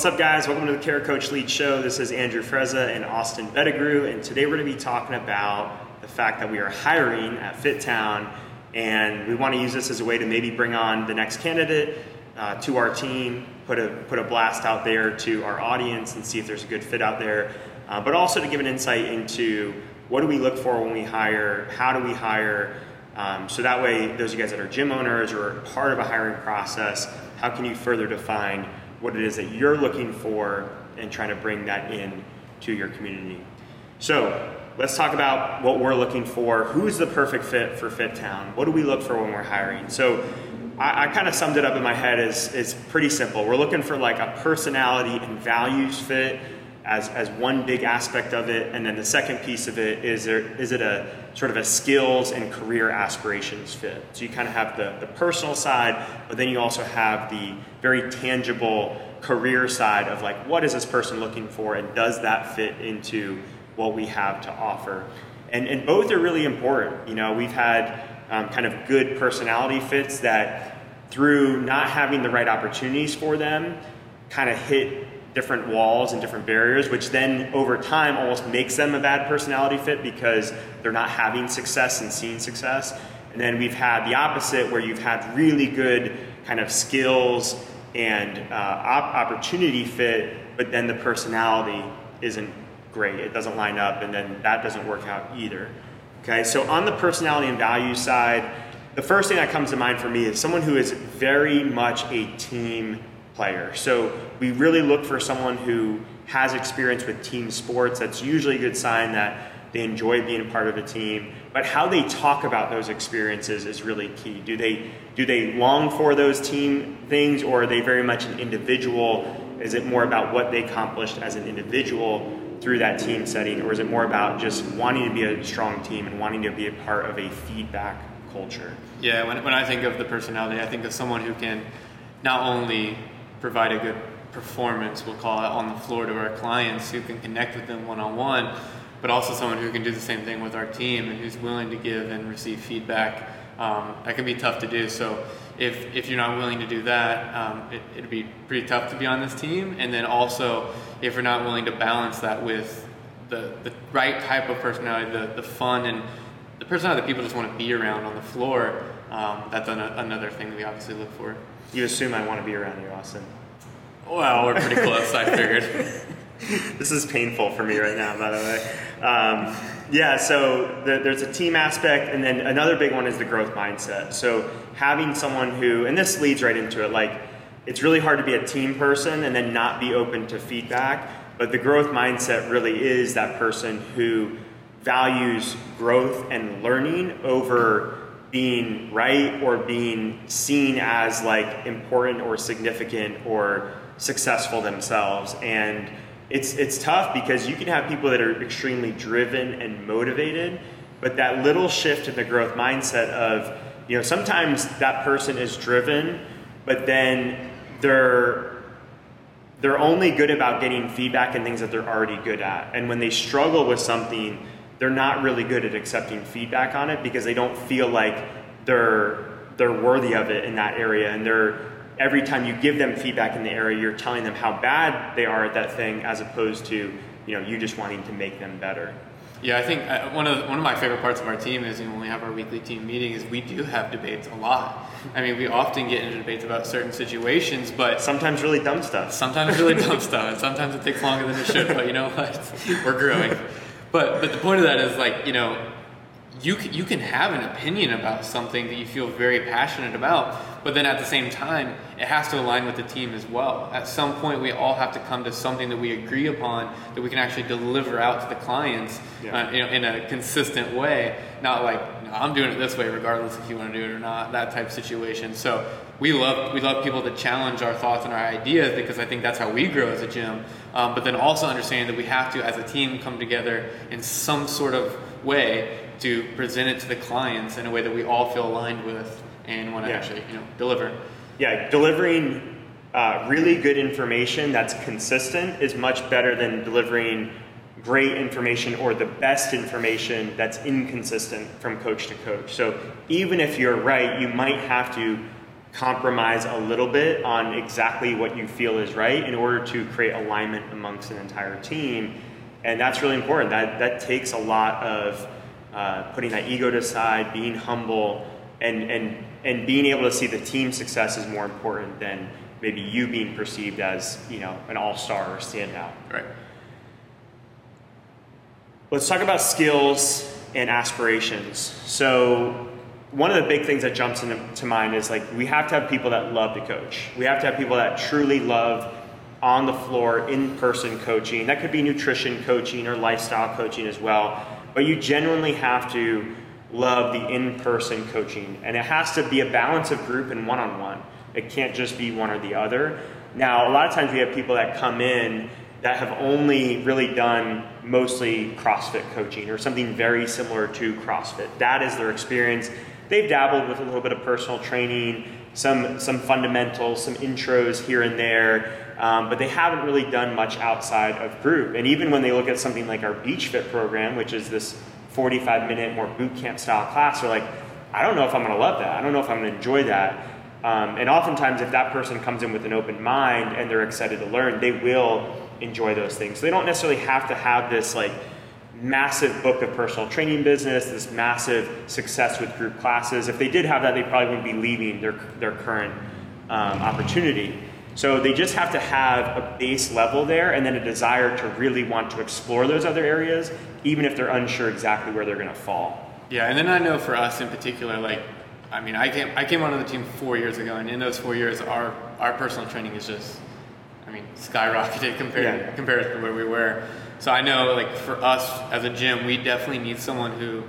What's up, guys? Welcome to the Care Coach Lead Show. This is Andrew Frezza and Austin Bettigrew, and today we're going to be talking about the fact that we are hiring at FitTown, and we want to use this as a way to maybe bring on the next candidate uh, to our team, put a put a blast out there to our audience, and see if there's a good fit out there, uh, but also to give an insight into what do we look for when we hire, how do we hire. Um, so that way, those of you guys that are gym owners or part of a hiring process, how can you further define what it is that you're looking for and trying to bring that in to your community. So let's talk about what we're looking for. Who's the perfect fit for Fit Town? What do we look for when we're hiring? So I, I kind of summed it up in my head as it's pretty simple. We're looking for like a personality and values fit as, as one big aspect of it. And then the second piece of it is there is it a sort of a skills and career aspirations fit. So you kind of have the, the personal side, but then you also have the very tangible career side of like what is this person looking for and does that fit into what we have to offer. And, and both are really important. You know, we've had um, kind of good personality fits that through not having the right opportunities for them kind of hit different walls and different barriers, which then over time almost makes them a bad personality fit because they're not having success and seeing success. And then we've had the opposite where you've had really good kind of skills and uh, op- opportunity fit, but then the personality isn't great. It doesn't line up, and then that doesn't work out either. Okay, so on the personality and value side, the first thing that comes to mind for me is someone who is very much a team player. So we really look for someone who has experience with team sports. That's usually a good sign that they enjoy being a part of a team. But how they talk about those experiences is really key. Do they do they long for those team things, or are they very much an individual? Is it more about what they accomplished as an individual through that team setting, or is it more about just wanting to be a strong team and wanting to be a part of a feedback culture? Yeah, when, when I think of the personality, I think of someone who can not only provide a good performance, we'll call it, on the floor to our clients who can connect with them one on one, but also someone who can do the same thing with our team and who's willing to give and receive feedback. Um, that can be tough to do. So if, if you're not willing to do that, um, it, it'd be pretty tough to be on this team. And then also, if you're not willing to balance that with the, the right type of personality, the, the fun and the personality that people just want to be around on the floor, um, that's an, another thing that we obviously look for. You assume I want to be around you, Austin. Well, we're pretty close, I figured. this is painful for me right now, by the way. Um, yeah, so the, there's a team aspect, and then another big one is the growth mindset. So having someone who, and this leads right into it, like it's really hard to be a team person and then not be open to feedback, but the growth mindset really is that person who values growth and learning over being right or being seen as like important or significant or successful themselves. And it's it's tough because you can have people that are extremely driven and motivated but that little shift in the growth mindset of you know sometimes that person is driven but then they're they're only good about getting feedback and things that they're already good at. And when they struggle with something they're not really good at accepting feedback on it because they don't feel like they're they're worthy of it in that area. And they're every time you give them feedback in the area you're telling them how bad they are at that thing as opposed to you know you just wanting to make them better. Yeah i think uh, one of one of my favorite parts of our team is you know, when we have our weekly team meeting is we do have debates a lot. I mean we often get into debates about certain situations but sometimes really dumb stuff. Sometimes really dumb stuff and sometimes it takes longer than it should but you know what? We're growing but but the point of that is like you know you you can have an opinion about something that you feel very passionate about but then at the same time it has to align with the team as well. At some point we all have to come to something that we agree upon that we can actually deliver out to the clients yeah. uh, you know, in a consistent way. Not like no, i'm doing it this way regardless if you want to do it or not that type of situation. So we love we love people to challenge our thoughts and our ideas because I think that's how we grow as a gym. Um, but then also understanding that we have to, as a team, come together in some sort of way to present it to the clients in a way that we all feel aligned with and want to yeah. actually you know deliver. Yeah, delivering uh, really good information that's consistent is much better than delivering great information or the best information that's inconsistent from coach to coach. So even if you're right, you might have to compromise a little bit on exactly what you feel is right in order to create alignment amongst an entire team. And that's really important. That, that takes a lot of uh, putting that ego to side, being humble, and, and, and being able to see the team success is more important than maybe you being perceived as you know an all-star or standout. Right. Let's talk about skills and aspirations. So one of the big things that jumps into mind is like we have to have people that love to coach. We have to have people that truly love on the floor, in person coaching. That could be nutrition coaching or lifestyle coaching as well. But you genuinely have to love the in person coaching. And it has to be a balance of group and one on one. It can't just be one or the other. Now, a lot of times we have people that come in that have only really done mostly CrossFit coaching or something very similar to CrossFit. That is their experience. They've dabbled with a little bit of personal training, some some fundamentals, some intros here and there, um, but they haven't really done much outside of group. And even when they look at something like our Beach Fit program, which is this 45 minute more boot camp style class, they're like, I don't know if I'm going to love that. I don't know if I'm going to enjoy that. Um, and oftentimes, if that person comes in with an open mind and they're excited to learn, they will enjoy those things. So they don't necessarily have to have this like massive book of personal training business, this massive success with group classes. If they did have that, they probably wouldn't be leaving their, their current um, opportunity. So they just have to have a base level there and then a desire to really want to explore those other areas, even if they're unsure exactly where they're going to fall. Yeah, and then I know for us in particular, like I mean, I came I came onto the team four years ago, and in those four years, our our personal training is just, I mean, skyrocketed compared yeah. compared to where we were. So I know, like for us as a gym, we definitely need someone who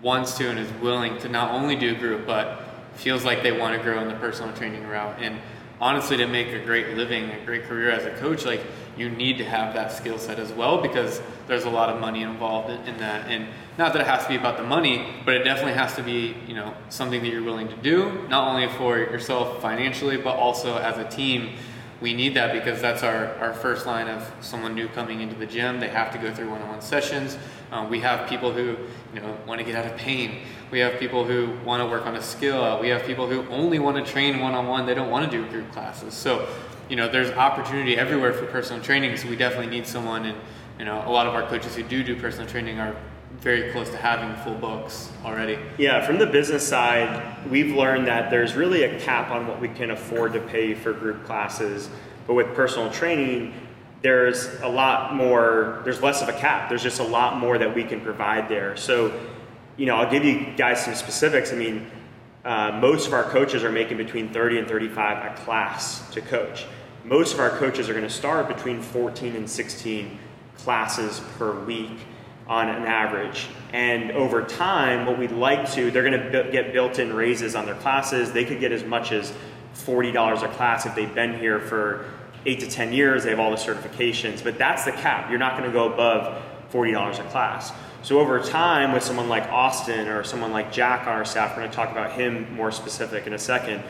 wants to and is willing to not only do group, but feels like they want to grow in the personal training route. And honestly, to make a great living, a great career as a coach, like you need to have that skill set as well because there's a lot of money involved in, in, that. And not that it has to be about the money, but it definitely has to be, you know, something that you're willing to do, not only for yourself financially, but also as a team. We need that because that's our, our first line of someone new coming into the gym. They have to go through one-on-one sessions. Um, we have people who, you know, want to get out of pain. We have people who want to work on a skill. We have people who only want to train one-on-one. They don't want to do group classes. So you know, there's opportunity everywhere for personal training. So we definitely need someone, and you know, a lot of our coaches who do do personal training are very close to having full books already. Yeah, from the business side, we've learned that there's really a cap on what we can afford to pay for group classes, but with personal training, there's a lot more. There's less of a cap. There's just a lot more that we can provide there. So, you know, I'll give you guys some specifics. I mean. Uh, most of our coaches are making between 30 and 35 a class to coach most of our coaches are going to start between 14 and 16 classes per week on an average. And over time, what we'd like to, they're going to get built in raises on their classes. They could get as much as $40 a class if they've been here for eight to 10 years, they have all the certifications. But that's the cap. You're not going to go above $40 a class. So over time, with someone like Austin or someone like Jack on our staff, we're going to talk about him more specific in a second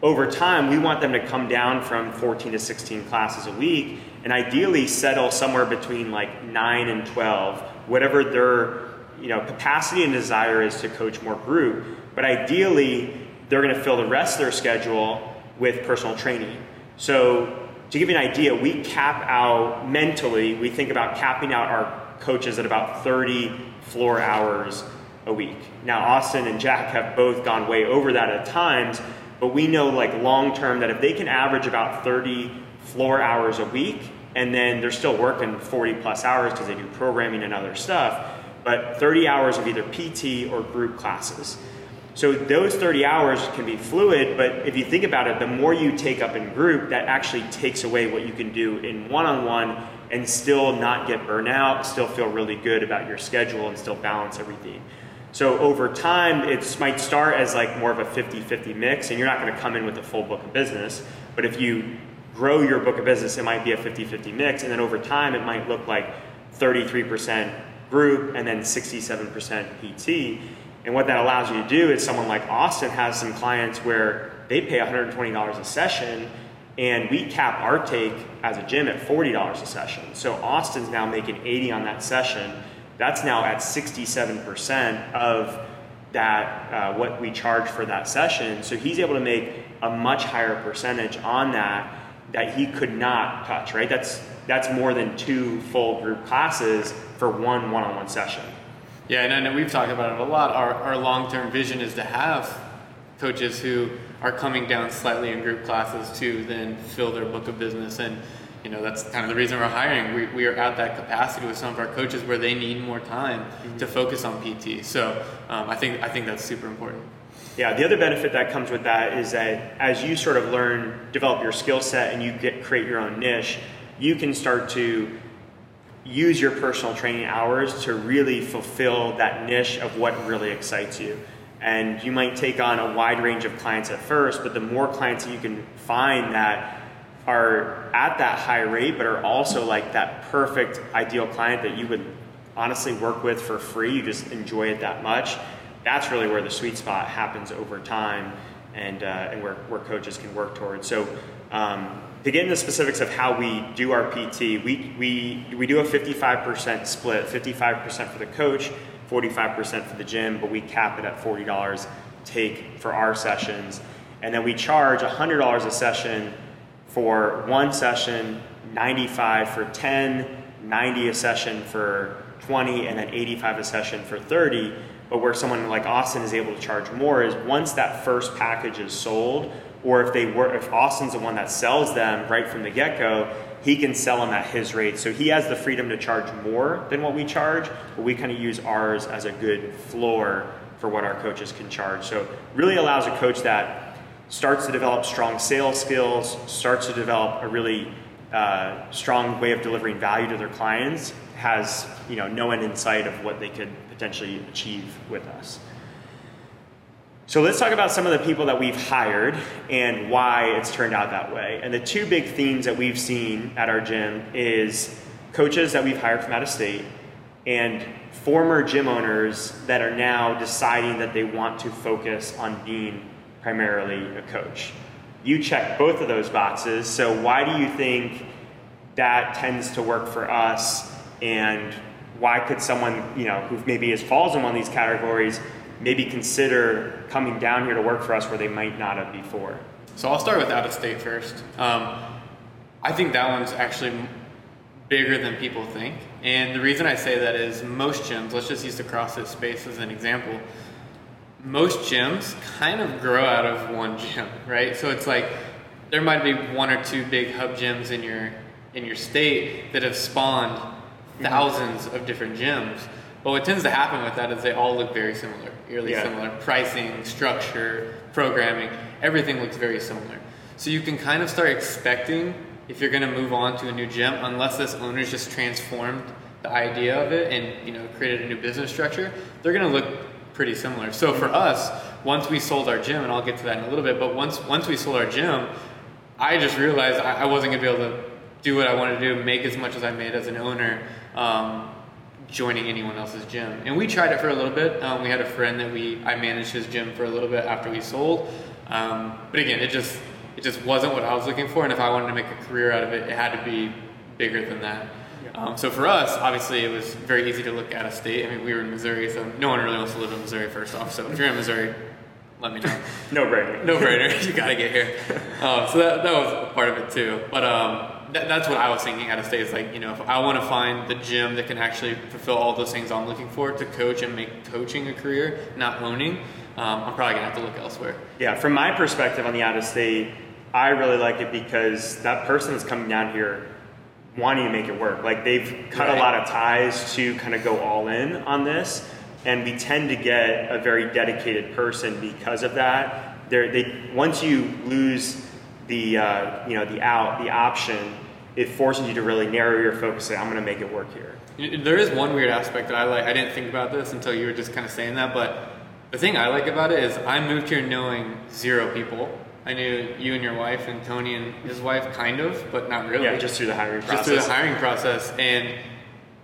over time, we want them to come down from 14 to 16 classes a week and ideally settle somewhere between like 9 and 12, whatever their you know, capacity and desire is to coach more group. But ideally, they're going to fill the rest of their schedule with personal training. So, to give you an idea, we cap out mentally, we think about capping out our coaches at about 30 floor hours a week. Now, Austin and Jack have both gone way over that at times but we know like long term that if they can average about 30 floor hours a week, and then they're still working 40 plus hours because they do programming and other stuff, but 30 hours of either PT or group classes. So those 30 hours can be fluid, but if you think about it, the more you take up in group, that actually takes away what you can do in one-on-one and still not get burnout, still feel really good about your schedule and still balance everything. So over time, it might start as like more of a 50-50 mix, and you're not going to come in with a full book of business. But if you grow your book of business, it might be a 50-50 mix, and then over time, it might look like 33% group and then 67% PT. And what that allows you to do is someone like Austin has some clients where they pay $120 a session, and we cap our take as a gym at $40 a session. So Austin's now making 80 on that session that's now at 67% of that uh, what we charge for that session. So he's able to make a much higher percentage on that that he could not touch. Right? That's that's more than two full group classes for one one-on-one session. Yeah, and I know we've talked about it a lot. Our, our long-term vision is to have coaches who are coming down slightly in group classes to then fill their book of business and you know that's kind of the reason we're hiring we, we are at that capacity with some of our coaches where they need more time mm-hmm. to focus on pt so um, i think i think that's super important yeah the other benefit that comes with that is that as you sort of learn develop your skill set and you get create your own niche you can start to use your personal training hours to really fulfill that niche of what really excites you and you might take on a wide range of clients at first but the more clients that you can find that are at that high rate, but are also like that perfect ideal client that you would honestly work with for free. You just enjoy it that much. That's really where the sweet spot happens over time, and uh, and where where coaches can work towards. So. Um, to get into the specifics of how we do our PT, we, we, we do a 55% split, 55% for the coach, 45% for the gym, but we cap it at $40 take for our sessions. And then we charge $100 a session for one session, 95 for 10, 90 a session for 20, and then 85 a session for 30. But where someone like Austin is able to charge more is once that first package is sold, or if they were, if Austin's the one that sells them right from the get-go, he can sell them at his rate. So he has the freedom to charge more than what we charge, but we kind of use ours as a good floor for what our coaches can charge. So really allows a coach that starts to develop strong sales skills, starts to develop a really uh, strong way of delivering value to their clients, has you know no end in sight of what they could potentially achieve with us. So let's talk about some of the people that we've hired and why it's turned out that way. And the two big themes that we've seen at our gym is coaches that we've hired from out of state and former gym owners that are now deciding that they want to focus on being primarily a coach. You check both of those boxes, so why do you think that tends to work for us? And why could someone, you know, who maybe is falls in one of these categories, maybe consider coming down here to work for us where they might not have before? So I'll start with out of state first. Um, I think that one's actually bigger than people think. And the reason I say that is most gyms, let's just use the CrossFit space as an example, most gyms kind of grow out of one gym, right? So it's like there might be one or two big hub gyms in your in your state that have spawned 1000s mm-hmm. of different gyms. But what tends to happen with that is they all look very similar, eerily yeah. similar. Pricing, structure, programming, everything looks very similar. So you can kind of start expecting if you're going to move on to a new gym, unless this owner's just transformed the idea of it and you know created a new business structure, they're going to look pretty similar. So for us, once we sold our gym, and I'll get to that in a little bit, but once once we sold our gym, I just realized I, I wasn't gonna be able to do what I wanted to do, make as much as I made as an owner, um, joining anyone else's gym. And we tried it for a little bit. Um, we had a friend that we I managed his gym for a little bit after we sold, um, but again, it just it just wasn't what I was looking for. And if I wanted to make a career out of it, it had to be bigger than that. Um, so for us, obviously, it was very easy to look at a state. I mean, we were in Missouri, so no one really wants to live in Missouri. First off, so if you're in Missouri, let me know. no brainer. No brainer. you got to get here. Uh, so that, that was part of it too. But um, that, that's what I was thinking out of state. Is like you know, if I want to find the gym that can actually fulfill all those things I'm looking for to coach and make coaching a career, not owning, um, I'm probably gonna have to look elsewhere. Yeah, from my perspective on the out of state, I really like it because that person is coming down here wanting to make it work. Like they've cut right. a lot of ties to kind of go all in on this, and we tend to get a very dedicated person because of that. They're, they once you lose the uh, you know the out the option, it forces you to really narrow your focus. Say, I'm going to make it work here. There is one weird aspect that I like. I didn't think about this until you were just kind of saying that, but the thing I like about it is I moved here knowing zero people I knew you and your wife and Tony and his wife, kind of, but not really. Yeah, just through the hiring process. Just through the hiring process. And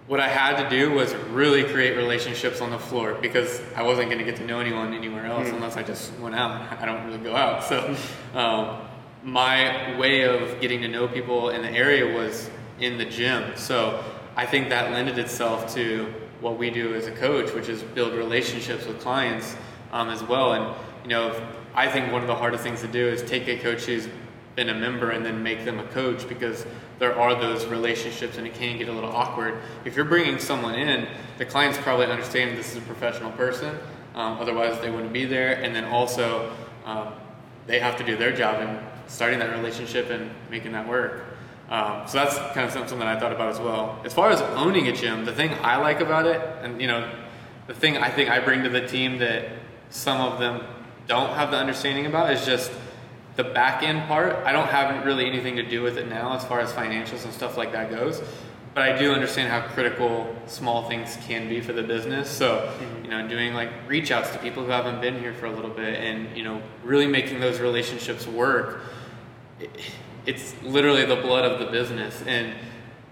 what I had to do was really create relationships on the floor because I wasn't going to get to know anyone anywhere else mm unless I just went out. I don't really go out. So um, my way of getting to know people in the area was in the gym. So I think that lended itself to what we do as a coach, which is build relationships with clients um, as well. And you know, I think one of the hardest things to do is take a coach who's been a member and then make them a coach because there are those relationships and it can get a little awkward. If you're bringing someone in, the clients probably understand this is a professional person, um, otherwise they wouldn't be there. And then also, um, they have to do their job in starting that relationship and making that work. Um, so that's kind of something that I thought about as well. As far as owning a gym, the thing I like about it, and you know, the thing I think I bring to the team that some of them don't have the understanding about is just the back end part. I don't have really anything to do with it now as far as financials and stuff like that goes. But I do understand how critical small things can be for the business. So, mm-hmm. you know, doing like reach outs to people who haven't been here for a little bit and, you know, really making those relationships work. It's literally the blood of the business. And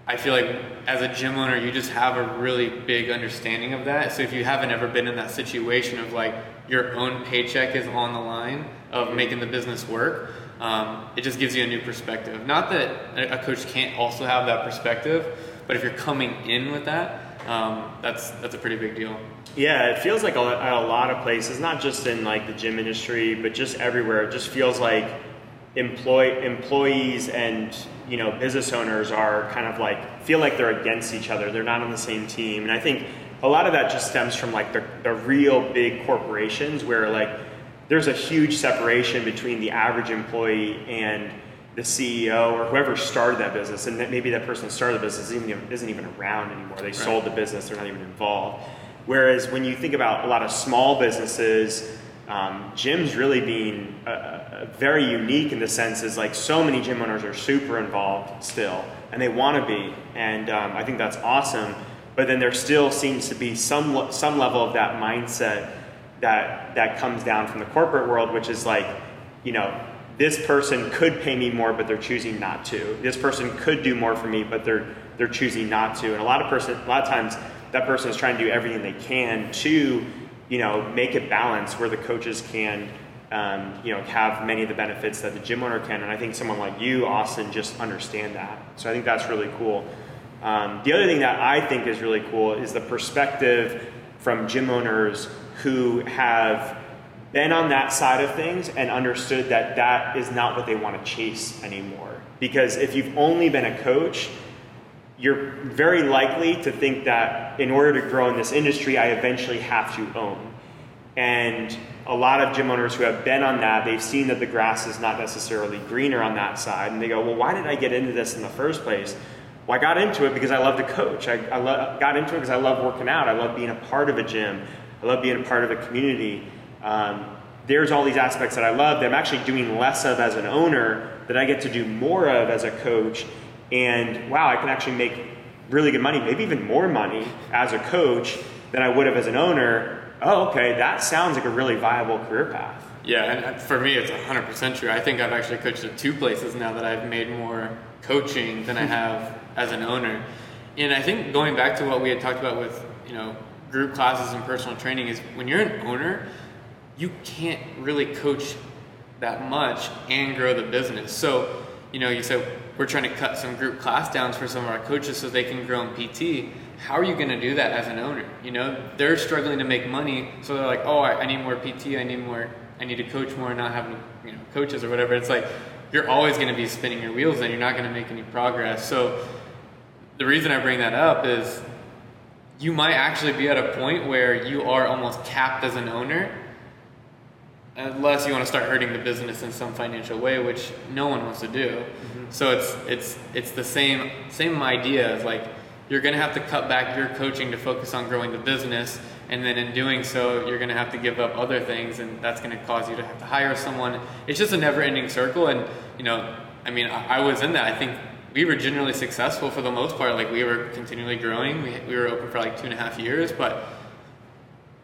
I feel like as a gym owner, you just have a really big understanding of that. So if you haven't ever been in that situation of like your own paycheck is on the line of making the business work, um, it just gives you a new perspective. Not that a coach can't also have that perspective, but if you're coming in with that, um, that's that's a pretty big deal. Yeah, it feels like a, a lot of places, not just in like the gym industry, but just everywhere. It just feels like employ employees and you know business owners are kind of like feel like they're against each other. They're not on the same team, and I think a lot of that just stems from like the, the real big corporations where like there's a huge separation between the average employee and the CEO or whoever started that business, and that maybe that person that started the business isn't even, isn't even around anymore. They right. sold the business; they're not even involved. Whereas when you think about a lot of small businesses, um, gyms really being uh, very unique in the sense is like so many gym owners are super involved still, and they want to be, and um, I think that's awesome. But then there still seems to be some some level of that mindset that that comes down from the corporate world, which is like, you know, this person could pay me more, but they're choosing not to. This person could do more for me, but they're they're choosing not to. And a lot of person, a lot of times, that person is trying to do everything they can to, you know, make it balance where the coaches can, um, you know, have many of the benefits that the gym owner can. And I think someone like you, Austin, just understand that. So I think that's really cool. Um, the other thing that I think is really cool is the perspective from gym owners who have been on that side of things and understood that that is not what they want to chase anymore. Because if you've only been a coach, you're very likely to think that in order to grow in this industry, I eventually have to own. And a lot of gym owners who have been on that, they've seen that the grass is not necessarily greener on that side. And they go, well, why did I get into this in the first place? Well, I got into it because I love to coach. I, I lo- got into it because I love working out. I love being a part of a gym. I love being a part of a community. Um, there's all these aspects that I love that I'm actually doing less of as an owner that I get to do more of as a coach. And wow, I can actually make really good money, maybe even more money as a coach than I would have as an owner. Oh, okay, that sounds like a really viable career path. Yeah, and for me, it's 100% true. I think I've actually coached at two places now that I've made more coaching than I have as an owner. And I think going back to what we had talked about with, you know, group classes and personal training is when you're an owner, you can't really coach that much and grow the business. So, you know, you said we're trying to cut some group class downs for some of our coaches so they can grow in PT. How are you going to do that as an owner? You know, they're struggling to make money, so they're like, oh, I, I need more PT, I need more, I need to coach more, and not have any, you know, coaches or whatever. It's like you're always going to be spinning your wheels, and you're not going to make any progress. So, the reason I bring that up is you might actually be at a point where you are almost capped as an owner unless you want to start hurting the business in some financial way, which no one wants to do. Mm-hmm. So it's it's it's the same same idea of like you're going to have to cut back your coaching to focus on growing the business, and then in doing so, you're going to have to give up other things, and that's going to cause you to have to hire someone. It's just a never-ending circle, and you know, I mean, I, I was in that. I think we were generally successful for the most part. Like we were continually growing. We, we were open for like two and a half years, but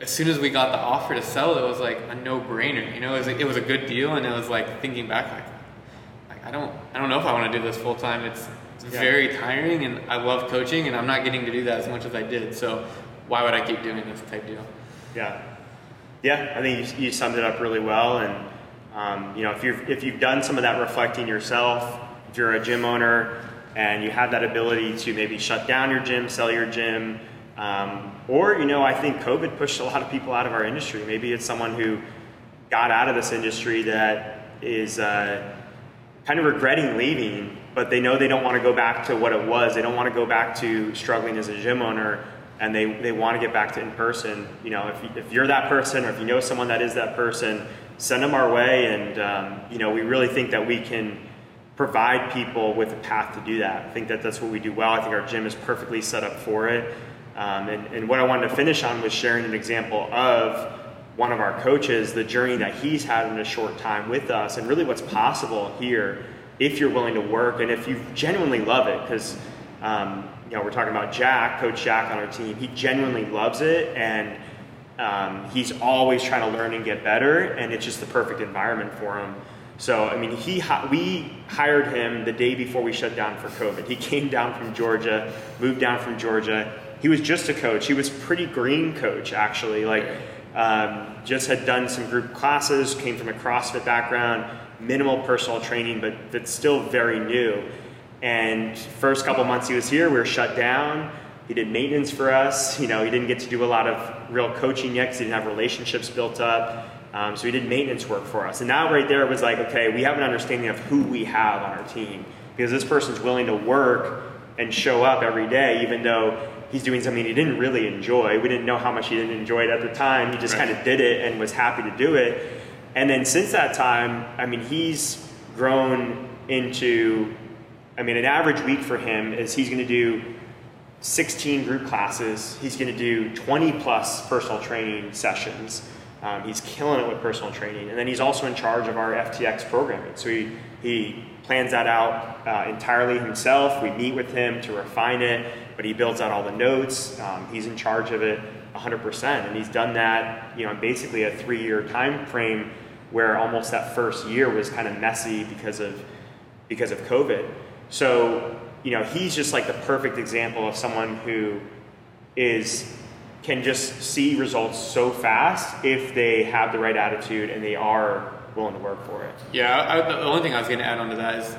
as soon as we got the offer to sell, it was like a no-brainer. You know, it was, it was a good deal, and it was like thinking back, like, like I don't, I don't know if I want to do this full time. It's, it's yeah. very tiring, and I love coaching, and I'm not getting to do that as much as I did. So, why would I keep doing this type deal? Yeah, yeah. I think you, you summed it up really well, and um, you know, if you've if you've done some of that reflecting yourself, if you're a gym owner and you have that ability to maybe shut down your gym, sell your gym Um, or, you know, I think COVID pushed a lot of people out of our industry. Maybe it's someone who got out of this industry that is uh, kind of regretting leaving, but they know they don't want to go back to what it was. They don't want to go back to struggling as a gym owner, and they, they want to get back to in person. You know, if, if you're that person, or if you know someone that is that person, send them our way. And um, you know, we really think that we can provide people with a path to do that. I think that that's what we do well. I think our gym is perfectly set up for it. Um, and, and what I wanted to finish on was sharing an example of one of our coaches, the journey that he's had in a short time with us, and really what's possible here if you're willing to work and if you genuinely love it. Because um, you know we're talking about Jack, Coach Jack on our team. He genuinely loves it, and um, he's always trying to learn and get better, and it's just the perfect environment for him. So I mean, he we hired him the day before we shut down for COVID. He came down from Georgia, moved down from Georgia he was just a coach. He was pretty green coach actually. Like um, just had done some group classes, came from a CrossFit background, minimal personal training, but that's still very new. And first couple months he was here, we were shut down. He did maintenance for us. You know, he didn't get to do a lot of real coaching yet because he didn't have relationships built up. Um, so he did maintenance work for us. And now right there it was like, okay, we have an understanding of who we have on our team because this person's willing to work and show up every day, even though he's doing something he didn't really enjoy. We didn't know how much he didn't enjoy it at the time. He just right. kind of did it and was happy to do it. And then since that time, I mean, he's grown into, I mean, an average week for him is he's going to do 16 group classes. He's going to do 20 plus personal training sessions. Um, he's killing it with personal training. And then he's also in charge of our FTX programming. So he, he plans that out uh, entirely himself. We meet with him to refine it but he builds out all the notes. Um, he's in charge of it 100%, and he's done that, you know, in basically a three-year time frame where almost that first year was kind of messy because of because of COVID. So, you know, he's just like the perfect example of someone who is can just see results so fast if they have the right attitude and they are willing to work for it. Yeah, I, the only thing I was going to add on to that is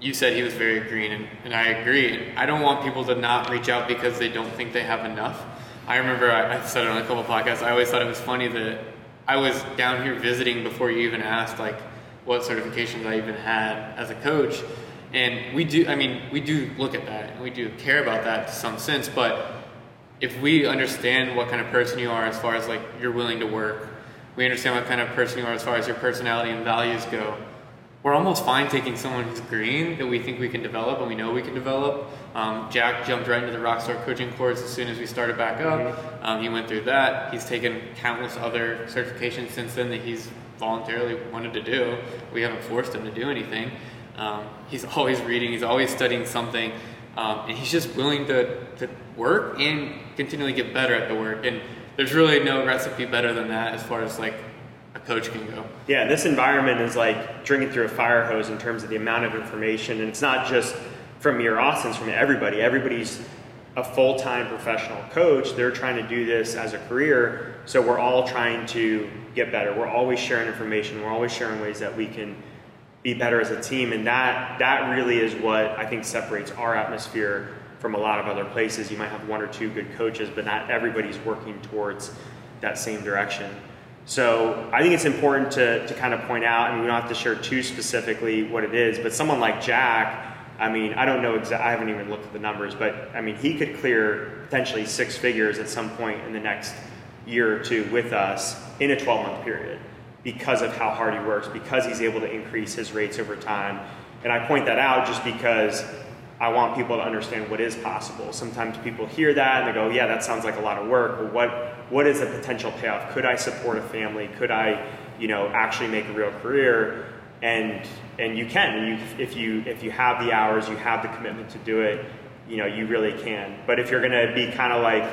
you said he was very green, and, and I agree. I don't want people to not reach out because they don't think they have enough. I remember I, I said it on a couple podcasts. I always thought it was funny that I was down here visiting before you even asked like what certifications I even had as a coach. And we do, I mean, we do look at that and we do care about that to some sense. But if we understand what kind of person you are as far as like you're willing to work, we understand what kind of person you are as far as your personality and values go, we're almost fine taking someone who's green that we think we can develop and we know we can develop. Um, Jack jumped right into the Rockstar coaching course as soon as we started back up. Mm-hmm. Um, he went through that. He's taken countless other certifications since then that he's voluntarily wanted to do. We haven't forced him to do anything. Um, he's always reading, he's always studying something, um, and he's just willing to, to work and continually get better at the work. And there's really no recipe better than that as far as like coach can go. Yeah, this environment is like drinking through a fire hose in terms of the amount of information, and it's not just from your Austins, from everybody. Everybody's a full time professional coach. They're trying to do this as a career, so we're all trying to get better. We're always sharing information. We're always sharing ways that we can be better as a team, and that that really is what I think separates our atmosphere from a lot of other places. You might have one or two good coaches, but not everybody's working towards that same direction. So I think it's important to, to kind of point out, mean, we don't have to share too specifically what it is, but someone like Jack, I mean, I don't know exactly, I haven't even looked at the numbers, but I mean, he could clear potentially six figures at some point in the next year or two with us in a 12 month period because of how hard he works, because he's able to increase his rates over time. And I point that out just because I want people to understand what is possible. Sometimes people hear that and they go, "Yeah, that sounds like a lot of work." But what what is a potential payoff? Could I support a family? Could I, you know, actually make a real career? And and you can. You, if you if you have the hours, you have the commitment to do it. You know, you really can. But if you're going to be kind of like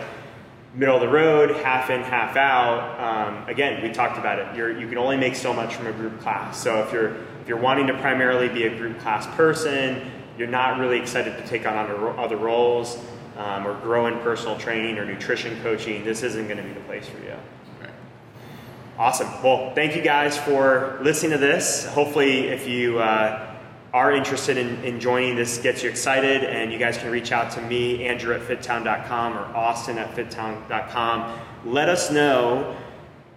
middle of the road, half in, half out. Um, again, we talked about it. You're, you can only make so much from a group class. So if you're if you're wanting to primarily be a group class person, you're not really excited to take on other roles um, or grow in personal training or nutrition coaching, this isn't going to be the place for you. Right. Awesome. Well, thank you guys for listening to this. Hopefully, if you uh, are interested in, in joining, this gets you excited, and you guys can reach out to me, Andrew at fittown.com or Austin at fittown.com. Let us know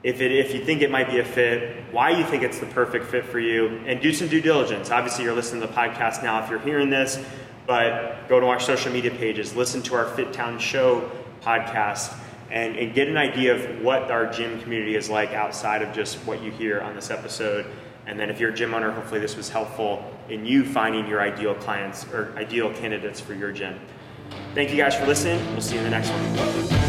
if, it, if you think it might be a fit, why you think it's the perfect fit for you, and do some due diligence. Obviously, you're listening to the podcast now if you're hearing this, but go to our social media pages, listen to our Fit Town Show podcast, and, and get an idea of what our gym community is like outside of just what you hear on this episode. And then if you're a gym owner, hopefully this was helpful in you finding your ideal clients or ideal candidates for your gym. Thank you guys for listening. We'll see you in the next one.